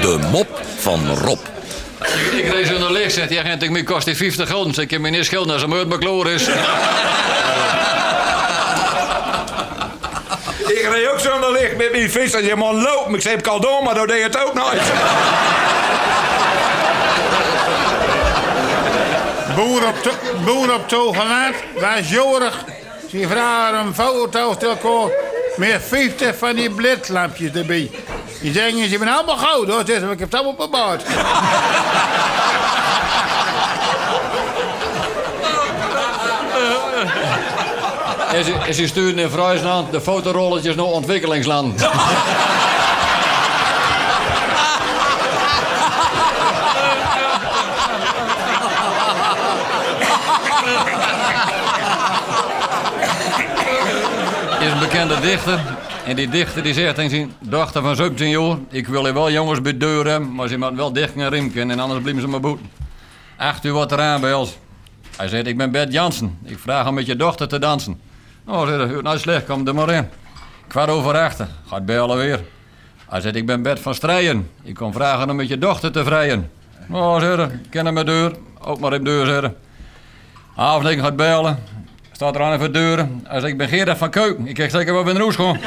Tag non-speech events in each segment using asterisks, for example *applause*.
De mop van Rob. Ik reed zo naar licht, zegt die agent, ik kost die 50 gulden. Zeg, ik heb me niet schuld als een bekloor is. *laughs* Ik reed ook zo naar licht met mijn vis. Als je man loopt, ik zei het al door, maar dat deed je het ook nooit. *laughs* Boer op, to boer op Togeland was jorig. Ze vragen een foto te elkaar met 50 van die bledlampjes erbij. Die zeggen, ze zijn allemaal goud hoor. Dus ik heb het allemaal op mijn baard. *laughs* En ze, en ze sturen in Friesland de fotorolletjes naar ontwikkelingsland. is een bekende dichter. En die dichter die zegt tegen zijn dochter van 17 jaar... Ik wil hier wel jongens bedeuren, maar ze moeten wel dicht gaan rimken... en anders blijven ze me boeten. Acht uur wat eraan bij ons. Hij zegt, ik ben Bert Jansen. Ik vraag om met je dochter te dansen. Oh, zegt hij, nou slecht, kom er maar in. Kwart over achter, gaat bellen weer. Hij zegt, ik ben Bert van Strijen. Ik kom vragen om met je dochter te vrijen. Oh, zegt hij, ik ken hem mijn deur. Ook maar in de deur, zegt hij. Avond gaat bellen. Staat er aan even de deur. Zegt, ik ben Gerard van Keuken. Ik krijg zeker wel de roes gewoon.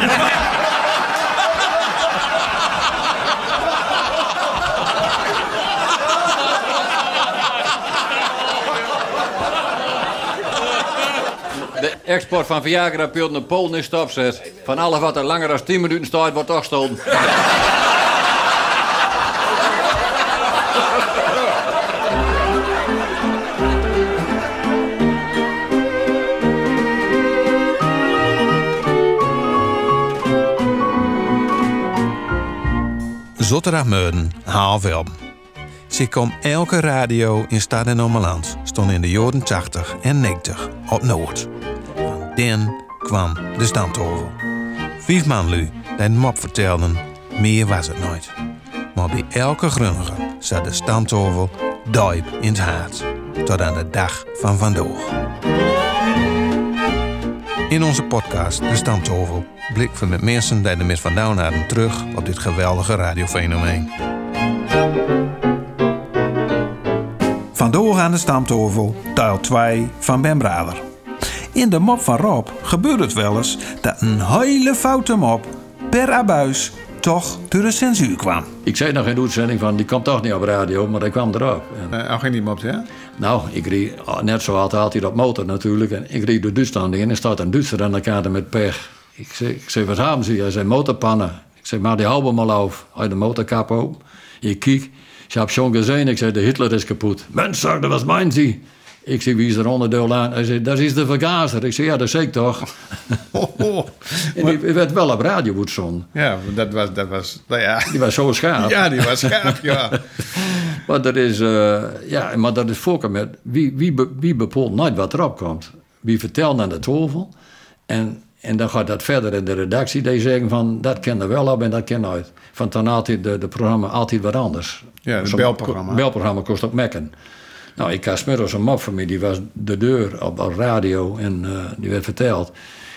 De export van Viagra-pil naar Polen is stopzet. Van alles wat er langer dan 10 minuten staat, wordt toch Zotterdag half elf. Ze kwam elke radio in Stad en Ommeland stond in de jaren 80 en 90 op Noord. Van den kwam de stamtovel. Vijf man lu die mop vertelden, meer was het nooit. Maar bij elke grunniger zat de stamtovel diep in het hart. Tot aan de dag van vandaag. In onze podcast De Stamtovel blikken we met mensen die er met vandaan hadden terug op dit geweldige radiofenomeen. Vandoor aan de stamtovel, deel 2 van Ben Brader. In de mop van Rob gebeurt het wel eens dat een hele foute mop per abuis toch door de censuur kwam. Ik zei nog in de uitzending van, die komt toch niet op radio, maar hij kwam erop. En, Uh, ging niet mop, ja? nou, ik reed, oh, net zo had altijd op motor natuurlijk. En ik reed door Duitsland in en er staat een Duitser aan de kade met pech. Ik zei, ik zei wat hebben ze? Hij zei motorpannen. Ik zei, maar die houden maar af. Hij de motorkap open. Je kijkt. Ik heb schon gezien. Ik zei, de Hitler is kapot. Mens, zeg, dat was mijn zie. Ik zei, wie is er onderdeel aan? Hij zei, dat is de vergazer. Ik zei, ja, dat zeg ik toch. *laughs* en die werd wel op radio uitzonden. Ja, dat was, dat was, nou ja. Die was zo schaap. Ja, die was scherp, ja. *laughs* Maar dat is, eh, ja, maar dat is voorkeur met wie, wie, wie bepaalt nooit wat erop komt. Wie vertelt aan de tafel. En, en dan gaat dat verder in de redactie. Die zeggen van, dat ken er wel op en dat ken nooit. Van dan altijd de, de programma altijd wat anders. Ja, het belprogramma. belprogramma kost ook mekken. Nou, ik had smiddags een mop van mij, die was de deur op, op radio en eh, die werd verteld.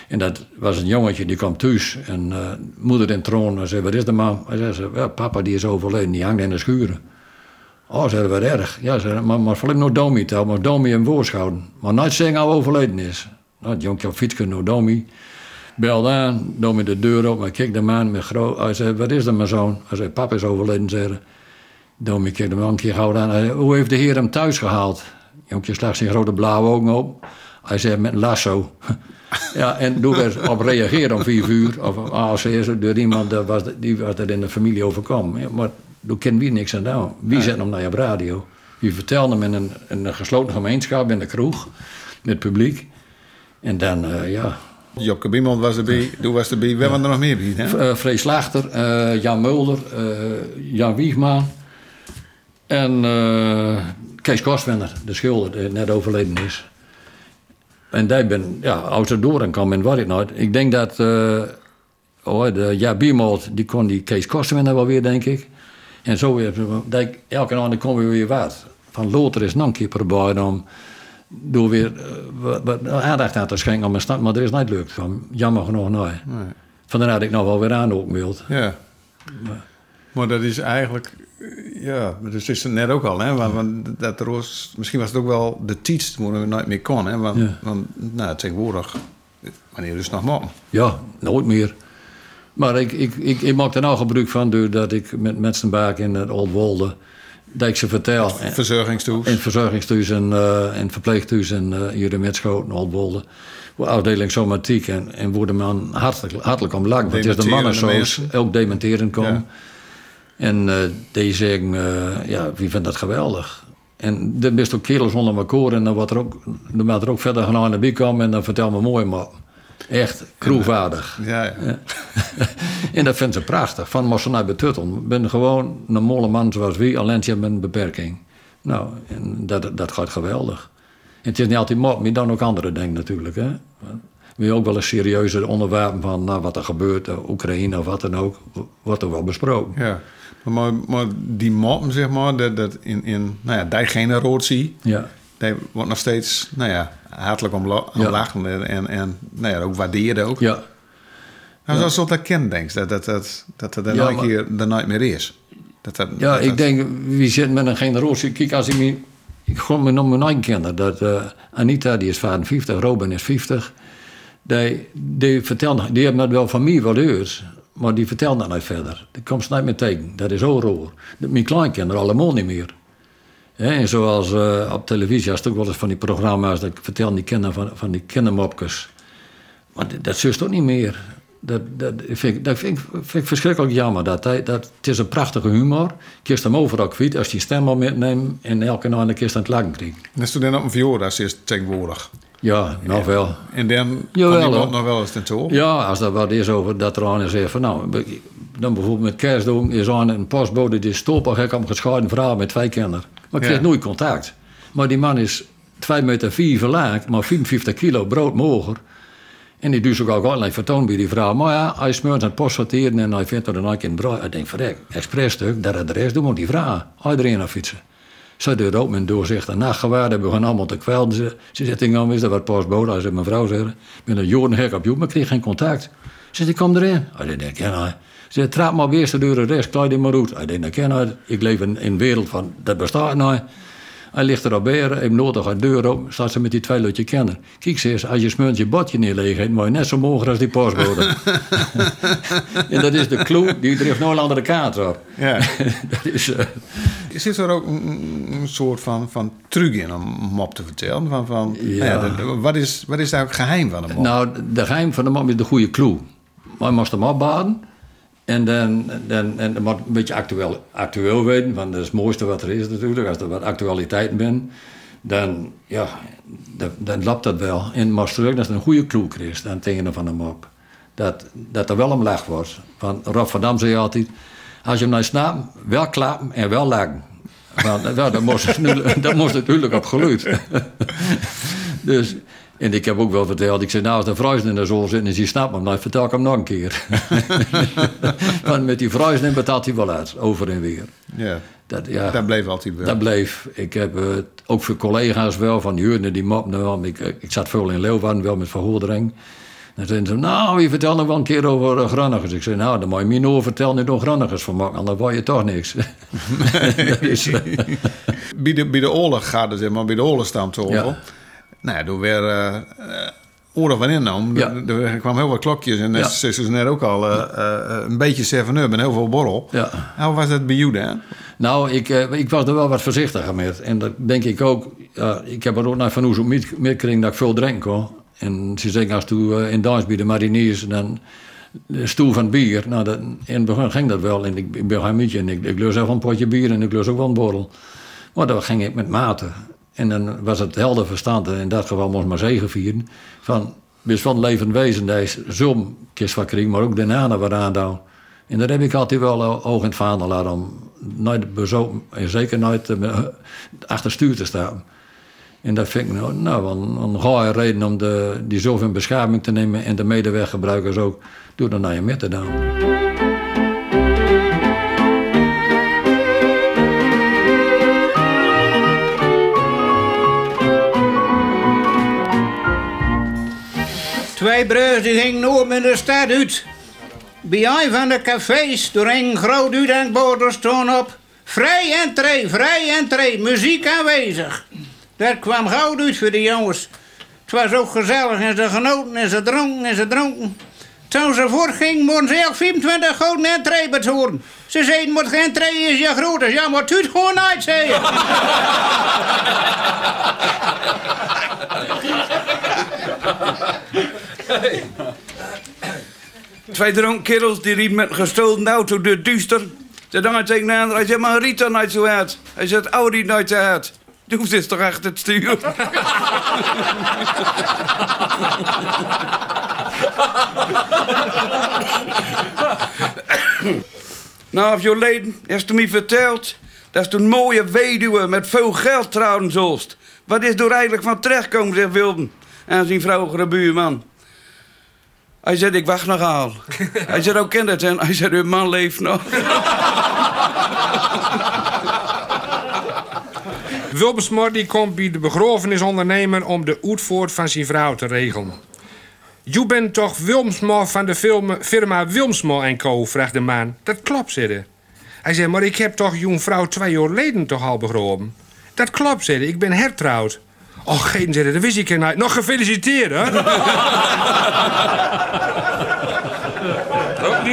En dat was een jongetje, die kwam thuis en eh, moeder in troon en zei, wat is de man? Hij zei, papa die is overleden, die hangt in de schuren. Oh, zei wat erg. Ja, maar, maar vooral nog Domi tel, maar Domi een woordschouwen. Maar nooit zeggen al overleden is. Nou, het op fiets naar Domi. Belde aan, Domi de deur op, maar keek de man met groot. Hij zei, wat is er mijn zoon? Hij zei, papa is overleden, zei hij. Domi keek hem wel een keer gauw aan. Zei, hoe heeft de heer hem thuis gehaald? Jonkje slag zijn grote blauwe ogen op. Hij zei, met een lasso. *laughs* ja, en toen werd op reageren om vier uur. Of als eerst door iemand, dat was, die was er in de familie overkomen. Ja, maar toen kennen we niks aan doen. Wie zet hem naar je radio? Wie vertelde hem in een, in een gesloten gemeenschap, in de kroeg, met publiek. En dan, eh, ja, Jopke Biemond was erbij, toen was erbij. We waren er nog meer bij, hè? eh Frees Slachter, eh, Jan Mulder, eh, Jan Wiegman. En eh, Kees Kostwender, de schilder, die net overleden is. En die ben, ja, als er door en kwam en wat ik nooit. Ik denk dat, eh oh, de Ja Biermold, die kon die Kees Kostwender wel weer, denk ik. En zo weer, dat elke avond kon weer weer wat. Van Lothar is nog een keer proberen om door weer wat, wat aandacht aan te schenken aan mijn stad, maar er is niet lukt. Van, jammer genoeg nooit. Vandaar dat ik nog wel weer aan ook wild. Ja. Maar dat is eigenlijk, ja, dus is het net ook al, hè? Want, want dat was, misschien was het ook wel de tijd waar we nooit meer kon, hè? Want, Ja. want nou, tegenwoordig, wanneer dus nog maar. Ja, nooit meer. Maar ik, ik, ik, ik maak er nou gebruik van doordat ik met mensen baak in het Oldwolde... dat ik ze vertel. In het verzorgingstehuis en, eh en verpleegtehuis en eh hier in Metschoten, Oldwolde. Voor afdeling somatiek en, en worden man hartelijk, hartelijk om lang. Want het is de mannen zoals ook dementeren komen. Ja. En eh, die zeggen, eh, ja, wie vindt dat geweldig? En er best ook kerels onder elkaar en dan wordt er ook, dan wordt er ook verder gaan aan de bij komen en dan vertel me mooi, maar echt kroegvaardig. Ja, ja. *laughs* En dat vindt ze prachtig. Van naar betutteln. Ik ben gewoon een molle man zoals wie, alleen je hebt een beperking. Nou, en dat, dat gaat geweldig. En het is niet altijd mop, maar dan ook andere dingen natuurlijk. Hè? We ook wel eens serieuze onderwerpen van nou, wat er gebeurt, eh, Oekraïne of wat dan ook, wordt er wel besproken. ja. Maar, maar die moppen, zeg maar, dat, dat in, in nou ja, die generatie, Ja, die wordt nog steeds, nou ja, hartelijk om, la- om Ja. lachen en, en, nou ja, ook waardeerd ook. ja. Nou, zoals dat ken, denk dat dat, dat, dat er dan Ja, maar- keer nooit meer is. Dat, dat, Ja, dat- ik dat- denk, wie zit met een generatie... Kijk, als ik me... Ik gewoon me nog mijn eigen kinderen. Dat, eh, Anita, die is 55, Robin is 50. Die, die, vertellen, die hebben het wel van mij wel eens, maar die vertellen dat niet verder. Die komt nooit meer tegen. Dat is ook roer. Mijn kleinkinderen allemaal niet meer. En zoals eh, op televisie, als het ook wel eens van die programma's... dat vertellen die kinderen van, van die kindermopjes. Maar dat, dat zust ook niet meer. Dat, dat, vind, ik, dat vind, ik, vind ik verschrikkelijk jammer. Dat, hij- dat, het is een prachtige humor. Kist hem overal kwijt als je stem al metneemt... en elke nou een kist aan het lachen krijgt. Dat is toen dan op een is tegenwoordig. Ja, nog wel. En dan Jawel, kan nog wel eens ten toe. Ja, als er wat is over dat er aan is even van nou, dan bijvoorbeeld met kerstdoen is aan een postbode die stop gek om gescheiden vrouw met twee kinderen. Maar ik kreeg Ja. nooit contact. Maar die man is 2 meter 4 verlaagd, maar 54 kilo brood moger. En die doet ook al vertoon bij die vrouw. Maar ja, hij smeurt het post sorteren en hij vindt er een keer in brood. Ik denk, verrek, expres dat rest doen, moet die vrouw. Iedereen naar fietsen. Ze deed ook met doorzicht en nachtgewaar. We begonnen allemaal te kwelden. Ze, ze zegt, ik is dat wat postbode? Hij zei, mevrouw, zeggen, ik ben een jaren hek op jou, maar ik kreeg geen contact. Ze zegt, ik kom erin. Hij denk, ja, nou. Ze zegt, trap maar op eerste deur rechts, kleid die maar uit. Hij denkt, dat ik. Ik leef in, in een wereld van, dat bestaat nou. Hij ligt er op beren, heeft nodig een deur op, staat ze met die twee lutje kennen. Kijk, ze eens, als je smunt je badje neerleegt, moet je net zo mogen als die postbode. *laughs* en dat is de clue, die drijft nooit andere kaart op. Ja. *laughs* dat is, eh, Zit er ook een, soort van, van truc in om mop te vertellen? Van, van, Ja. nou dat- wat, is, wat is daar ook geheim van een mop? Nou, de geheim van de man is de goede clue. Maar je moest hem opbaden. En dan, dan en een beetje actueel, actueel weten, want dat is het mooiste wat er is natuurlijk. Als er wat actualiteit bent, dan, ja, dan, dan lapt dat wel. Maar terug dat je een goede clue krijgt aan het van de mop. Dat, dat er wel een lach wordt. Van Rob van Dam zei altijd, als je hem nou snapt, wel klappen en wel lachen. Want *laughs* ja, dat moest, *laughs* dat moest natuurlijk op geluid. *laughs* Dus, en ik heb ook wel verteld, ik zei, nou, als de vrouwen in de zon zitten en ze snapt hem, dan vertel ik hem nog een keer. *laughs* Want met die vrouwen betaalt hij wel uit, over en weer. ja, Dat, ja, dat bleef altijd wel. dat bleef. Ik heb eh, ook voor collega's wel, van die die mopten wel. Ik, ik zat veel in Leeuwarden, wel met verhoordering. Dan zeiden ze, nou, je vertelt nog wel een keer over uh, Grannigers. Ik zei, nou, dan moet je me over vertellen niet Grannigers van maken, dan word je toch niks. dat is, *laughs* *laughs* eh, bij, de, bij de oorlog gaat het, zeg maar, bij de oorlog staat het over. Ja. Nou, door weer eh eh, oorlog van. Ja. Er, kwamen heel wat klokjes en dat Ja. is dus net ook al eh, eh, een beetje 7-up en heel veel borrel. ja. Hoe was dat bij jou dan? Nou, ik, eh, ik was er wel wat voorzichtiger met. En dat denk ik ook. ik heb er ook naar Van Oes op dat ik veel drink kon. En ze zeggen als toen eh, in Dans bij de mariniers, dan de stoel van bier. Nou, dat, in het begin ging dat wel. En ik, ik ben geen mietje en ik, ik zelf een potje bier en ik lus ook wel een borrel. Maar dan ging ik met mate. En dan was het helder verstand, en in dat geval moest maar zegen vieren. Van, dus van levend wezen, dat is zo'n kist van kring, maar ook daarna wat aandoen. En daar heb ik altijd wel eh, oog in het vaandel om nooit bezopen, en zeker nooit eh, met- achter stuur te staan. En dat vind ik nou, nou een, een goede reden om de, die zelf in beschaving te nemen en de medeweggebruikers ook door er naar je met te doen. Twee broers die gingen nooit met de stad uit. Bij van de cafés door een groot uitdankbord er stond op. Vrij entree, vrij entree, muziek aanwezig. Dat kwam goud uit voor de jongens. Het was ook gezellig en ze genoten en ze dronken en ze dronken. Toen ze voortging, moesten ze elk 25 gouden entree betoren. Ze zeiden, moet geen entree is je groot is. Ja, maar het gewoon uit, zei je. Twee dronken kerels die riepen met een gestolen auto door duister. Ze dan tegen de ander, hij zegt, maar Rita nooit zo uit. Hij zegt, oude Riet nooit zo uit. Je hoeft dus toch achter het stuur. *laughs* nou, of je leden, heeft me verteld... dat is een mooie weduwe met veel geld trouwen zolst. Wat is er eigenlijk van terechtkomen, zegt Wilden. En zijn vrouwige buurman. Hij zei, ik wacht nog al. *laughs* Hij zei, ook kent het. En hij zei, uw man leeft nog. *laughs* Wilbersmor die komt bij de begrafenisondernemer om de uitvoert van zijn vrouw te regelen. Je bent toch Wilmsmor van de firma Wilmsmor en Co, vraagt de man. Dat klopt, zei hij. Zei, maar ik heb toch jong vrouw twee jaar geleden toch al begraven? Dat klopt, hij. Ik ben hertrouwd. Oh, geen hij, dat wist ik. Nog gefeliciteerd, hè? *laughs*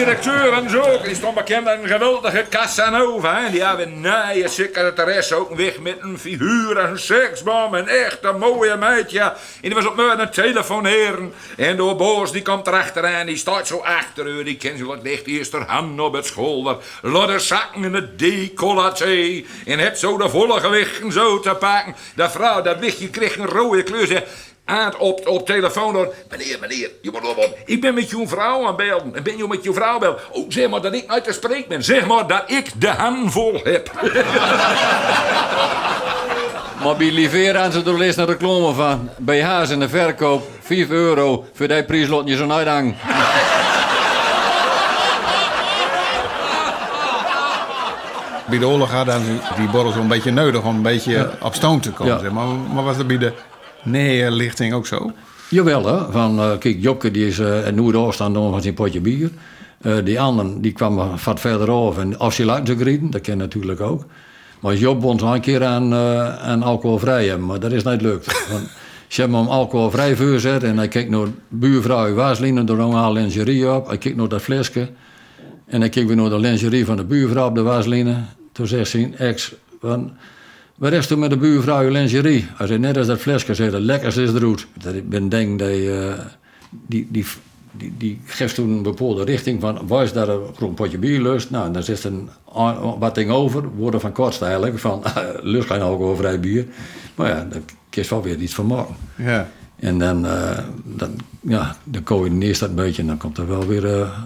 Directeur en zo, die stond bekend een geweldige Casanova. hè. Die hebben naaie secretaresse ook weg met een figuur en een seksbom. Een echt een mooie meidje. En die was op me aan het telefoneren. En de boos die komt erachteraan, die staat zo achter u. Die kent ze wat ligt eerst haar hand op het schouder. Laat haar zakken in het decolleté. En hebt zo de volle gewichten zo te pakken. De vrouw, dat wichtje kreeg een rode kleur. Aan op, op telefoon door. Meneer, meneer, je moet op. Ik ben met jouw vrouw aan het bellen. En ben je met jouw vrouw bellen? Oh, zeg maar dat ik uit te spreken ben. Zeg maar dat ik de handvol heb. *laughs* Maar bij Livera aan ze er naar reclame van. BH's in de verkoop, 5 euro. Voor die prijs laat je zo'n uithangen. Bij de oorlog hadden die borrels wel een beetje nodig om een beetje op stoom te komen. Ja. Zeg maar. maar was dat bij de neerlichting ook zo? Jawel, hè. Van, eh, kijk, Jokke die is uh, in Noord-Oosten doen van zijn potje bier. Eh, die anderen die kwamen wat verder af en als zou grieten, dat ken natuurlijk ook. Maar Job bond een keer aan, eh, aan alcoholvrij hebben, maar dat is niet gelukt. *laughs* Want ze hebben hem alcoholvrij voorzet en hij keek naar buurvrouw Waaslinen, door een lingerie op. Hij keek naar dat flesje en hij keek weer naar de lingerie van de buurvrouw op de Waaslinen. Toen zegt zijn ex, van, wat is toen met de buurvrouw je lingerie? Hij zei, net als dat flesje, zei, het lekkerste is eruit. Dat ik ben denk dat je, eh, die, die, die, die geeft toen een bepaalde richting van, waar is daar een groen potje bier lust? Nou, dan zit er wat ding over, woorden van kortst eigenlijk, van, *laughs* lust geen alcoholvrij bier. Maar ja, daar kun je wel weer iets van maken. Ja. En dan, eh, dan, ja, dan coördineert dat een beetje en dan komt er wel weer eh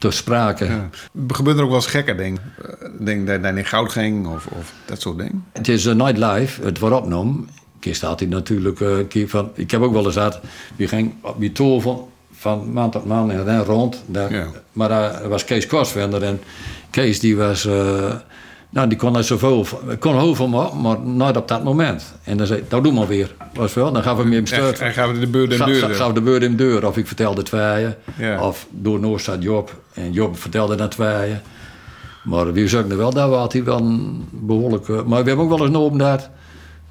te sprake. ja. Gebeurt er ook wel eens gekke dingen? Eh, Denk dat hij in goud ging of, of dat soort dingen? Het is een night live, het wordt opgenomen. Keer staat hij natuurlijk keer van. Ik heb ook wel eens gehad. Die ging op die tour van, van maand tot maand en dan rond. Daar, Ja. Maar daar was Kees Kostwender. En Kees die was. eh, nou, die kon niet zoveel. kon heel veel maken, maar nooit op dat moment. En dan zei nou doe maar weer. Was wel. Dan gaan we hem in bestuur. en gaan we de beurt in de deur. gaf de beurt in de deur. Of ik vertelde tweeën. Ja. Of door Noord staat Job. En Job vertelde naar tweeën. Maar we zochten wel, daar had hij wel een behoorlijk... eh, maar we hebben ook wel eens dat...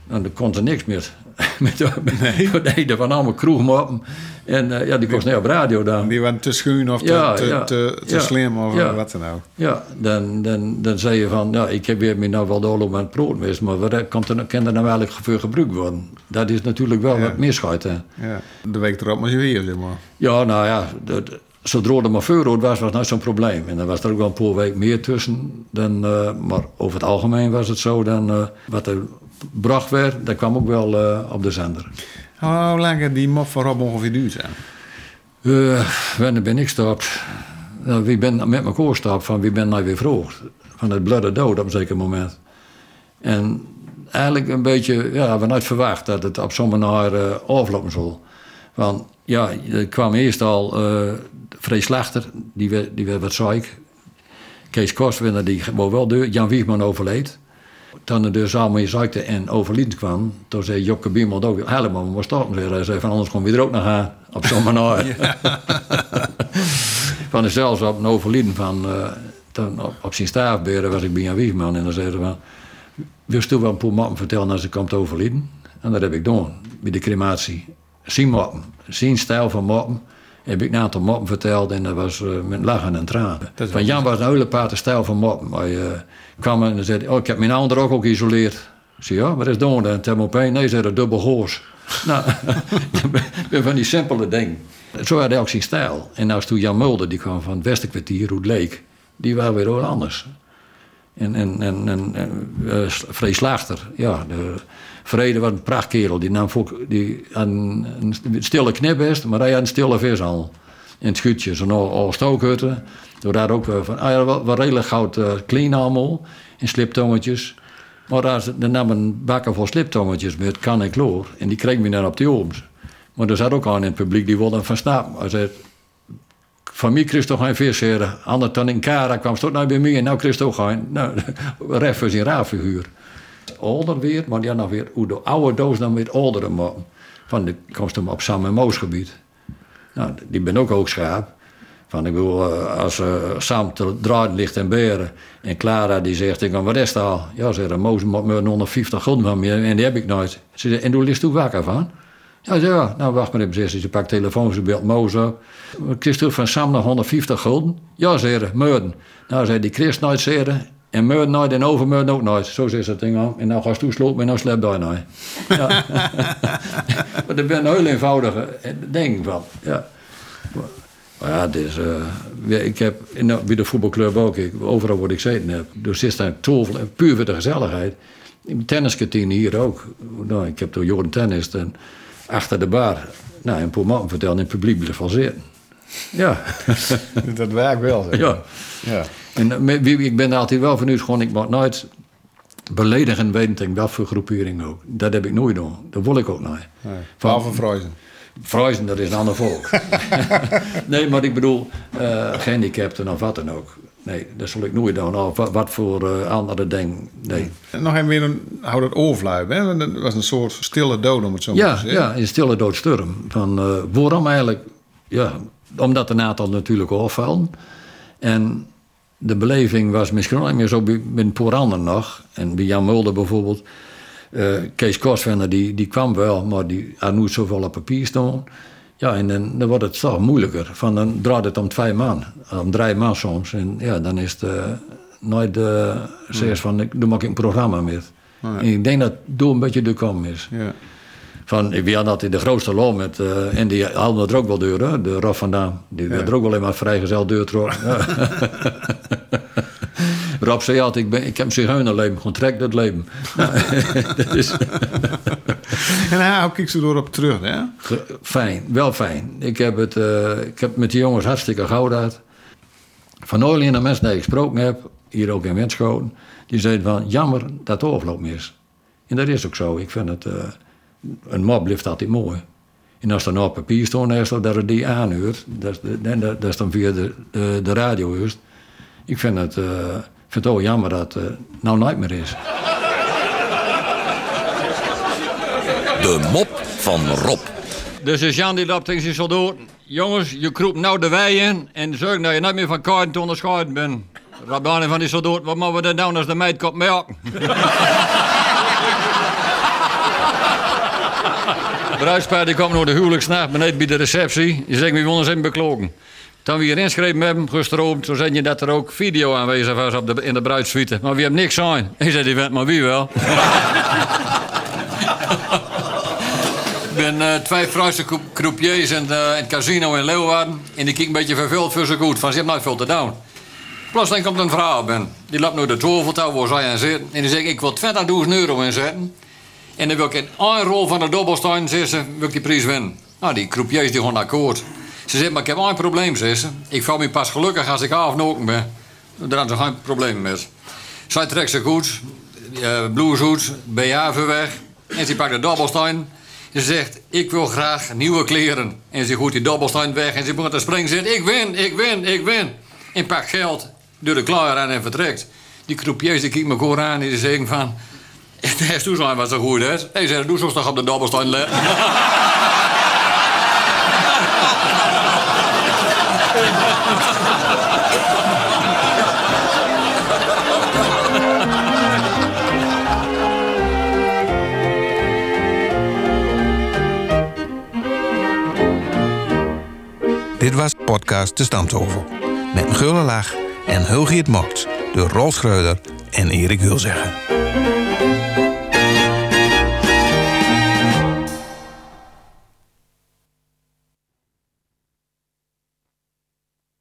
En er kon er niks meer. *laughs* met de, *laughs* nee. er waren allemaal kroegmoppen. En eh, ja, die kost niet op radio dan. Die waren te schuin of te, Ja, te, ja, te, te ja, slim of wat dan ook. Ja, dan, dan, dan zei je van... Ja, ik heb weer me nou wel doorloop aan het geweest. Maar wat komt er, kan er nou eigenlijk voor gebruikt worden? Dat is natuurlijk wel wat misgaat. Hè. Ja. De week erop was je weer, zeg maar. Ja, nou ja, dat- zodra er maar rood was, was nooit zo'n probleem. En dan was er ook wel een paar weken meer tussen. Dan, eh, maar over het algemeen was het zo, dan, eh, wat er gebracht werd, dat kwam ook wel eh, op de zender. Hoe lang heeft die mop van Rob ongeveer duurt zijn? Eh, wanneer ben ik gestapt? Nou, wie ben met elkaar gestapt van wie ben nou weer vroeg? Van het bloede dood op een zeker moment. En eigenlijk een beetje, ja, we nooit verwacht dat het op zo'n manier aflopen zal. Want ja, er kwam eerst al eh Vrees Slachter, die werd, die werd wat ziek. Kees Kostwinner, die wou wel deur. Jan Wiegman overleed. Toen er dus allemaal in ziekte en overlijden kwam, toen zei Jokke Biemel ook, helemaal, we moeten stoppen. Hij zei van anders komen we er ook nog aan, op zo'n manier. *laughs* *laughs* van de zelfs op een overlijden van... eh, toen op, op zijn staafberen was ik bij een wiegman en dan zeiden ze van... Wil je wel een paar mappen vertellen als ze komt overlijden? En dat heb ik gedaan, bij de crematie. Zien mappen, zien stijl van mappen. Heb ik een aantal mappen verteld en dat was eh, met lachen en tranen. Van Jan was een hele pate stijl van mappen. Hij eh, kwam en zei, oh, ik heb mijn andere ook, geïsoleerd. Ik zei, ja, wat is dat? En toen op een, nee, zei *laughs* *laughs* dat dubbel hoors. nou, ik ben van die simpele dingen. Zo had hij ook zijn stijl. En is toen Jan Mulder, die kwam van het Westerkwartier, hoe het leek, die waren weer heel anders. En, en, en, en, en eh, Vrees Slachter, ja, de Vrede was een prachtkerel. Die nam voor, die had een, stille knipbest, maar hij had een stille vis al. In het schutje, zo'n al, stookhutten. Door daar ook eh, van, ah ja, redelijk goud clean allemaal, in sliptongetjes. Maar daar, daar nam een bakken vol sliptongetjes met kan en kloor. En die kreeg me dan op die ooms. Maar er zat ook aan in het publiek, die wilde van snappen. Hij van mij kreeg toch geen vis heren. Anders dan in Kara kwam ze toch nou bij mij en nou kreeg toch geen. Nou, *laughs* ref is een raar figuur. Ouder weer, maar ja, nog weer de oude doos dan weer oudere maken. Van de komst hem op Sam en Moos gebied. Nou, die ben ook hoogschaap. Van ik bedoel, eh, als uh, Sam te draaien ligt en beren en Clara die zegt, ik kan wat is al? Ja, zegt Moos moet me 150 gulden van en die heb ik nooit. Ze en hoe ligt u wakker van? Ja, ja, nou wacht maar zegt ze. Ze pakt telefoon, ze belt Moos op. Christophe van Sam nog 150 gulden? Ja, zegt Meuden. Nou, zei die Christ nooit zeggen. En Meuden nooit en Overmeuden ook nooit. Zo zegt dat ding aan. En nou ga je toeslopen en nou sleep daar nou. Ja. *laughs* maar dat ben een heel eenvoudige ding van. Ja. Maar ja, dus, ik heb in, bij de voetbalclub ook, ik, overal word ik zitten heb. Dus is daar tovel, puur voor de gezelligheid. In tenniskantine hier ook. Nou, ik heb door Jordan tennis en achter de bar. Nou, een paar man vertellen in het publiek blijft van zitten. Ja. *laughs* dat werkt wel. Zeg. Ja. ja. En wie, ik ben altijd wel van u gewoon, ik mag nooit beledigen weten ik dat voor groepering ook. Dat heb ik nooit gedaan. Dat wil ik ook nooit. Nee. Van, van Freuzen. Freuzen, dat is een ander volk. *laughs* *laughs* nee, maar ik bedoel, uh, gehandicapten of wat dan ook. Nee, dat zal ik nooit doen. Of wat, voor uh, andere dingen. Nee. En nog even weer een, hou dat oorvluim, hè? Dat was een soort stille dood, om het zo ja, te zeggen. Ja, een stille doodsturm. Van uh, waarom eigenlijk? Ja, omdat een aantal natuurlijk afvallen. En de beleving was misschien niet meer zo bij een paar anderen nog. En bij Jan Mulder bijvoorbeeld. Uh, Kees Kosvenner, die, die kwam wel, maar die had nooit zoveel op papier staan. Ja, en dan, dan wordt het toch moeilijker. Van dan draait het om twee man, om drie man soms. En ja, dan is het nooit de uh, van, ik doe maar een programma met. Oh, ja. Ik denk dat door een beetje de kom is. Ja. Van, we hadden altijd de grootste lol met, uh, en die haalde er ook wel deur, hè? de Rob van Dam. Die werd er ook wel maar vrijgezel deur trok. *laughs* *laughs* Rob zei altijd, ik, ben, ik heb zigeunerleven, gewoon trek dat leven. *laughs* dat is... en hij kijk ze door op terug, hè? Fijn, wel fijn. Ik heb het, uh, ik heb met die jongens hartstikke gauw gehad. Van oorlog de mensen die ik gesproken heb, hier ook in Wenschoten, die zeiden van, jammer dat het overloop is. En dat is ook zo. Ik vind het, uh, een mob blijft altijd mooi. En als er nou op papier stond, is dat er die aanhuurt, dat is, de, dat is dan via de, de, de radio juist. Ik vind het, uh, vind het ook jammer dat het uh, nou nooit meer is. De mop van Rob. Dus is Jan die loopt tegen zijn soldaten. Jongens, je kroept nou de wei in en zorg dat je niet meer van kaarten te onderscheiden bent. Rabani van die soldaten, wat moeten we dan doen als de meid komt melken? *laughs* Bruidspaar die kwam naar de huwelijksnacht beneden bij de receptie. Die zegt, we willen eens even beklogen. Toen we hier inschreven hebben, gestroomd, zo zei je dat er ook video aanwezig was op de, in de bruidssuite. Maar we hebben niks aan. Ik zei, die weet maar wie wel. Ik ben uh, twee Franse croupiers in, uh, in, het casino in Leeuwarden. En die kijken een beetje vervuld voor ze goed. Van, ze hebben nooit veel te doen. Plotseling komt een vrouw binnen. Die loopt naar de tafel waar zij aan zit. En die zegt, ik wil 20.000 euro inzetten. En dan wil ik in één rol van de dobbelsteen, zegt ze, wil ik die prijs winnen. Nou, die croupiers die gaan akkoord. Ze zegt, maar ik heb één probleem, zegt ze. Ik voel me pas gelukkig als ik afnoken ben. Daar had ze geen probleem met. Zij trekt ze goed, uh, blousehoed, BH weg. En ze pakt de dobbelsteen. Ze zegt, ik wil graag nieuwe kleren. En ze gooit die dobbelsteen weg en ze begint te springen. Zegt, ik win, ik win, ik win. En pakt geld, doet de klaar aan en vertrekt. Die croupiers die kijken me gewoon aan en die zeggen van... *laughs* Het is zo wat zo goed is. Hij zei, doe zo toch op de dobbelsteen letten. *laughs* Dit was podcast De Stamtafel. Met gulle lach en Hulgiet Mokt door Rolf Schreuder en Erik Hulzeggen.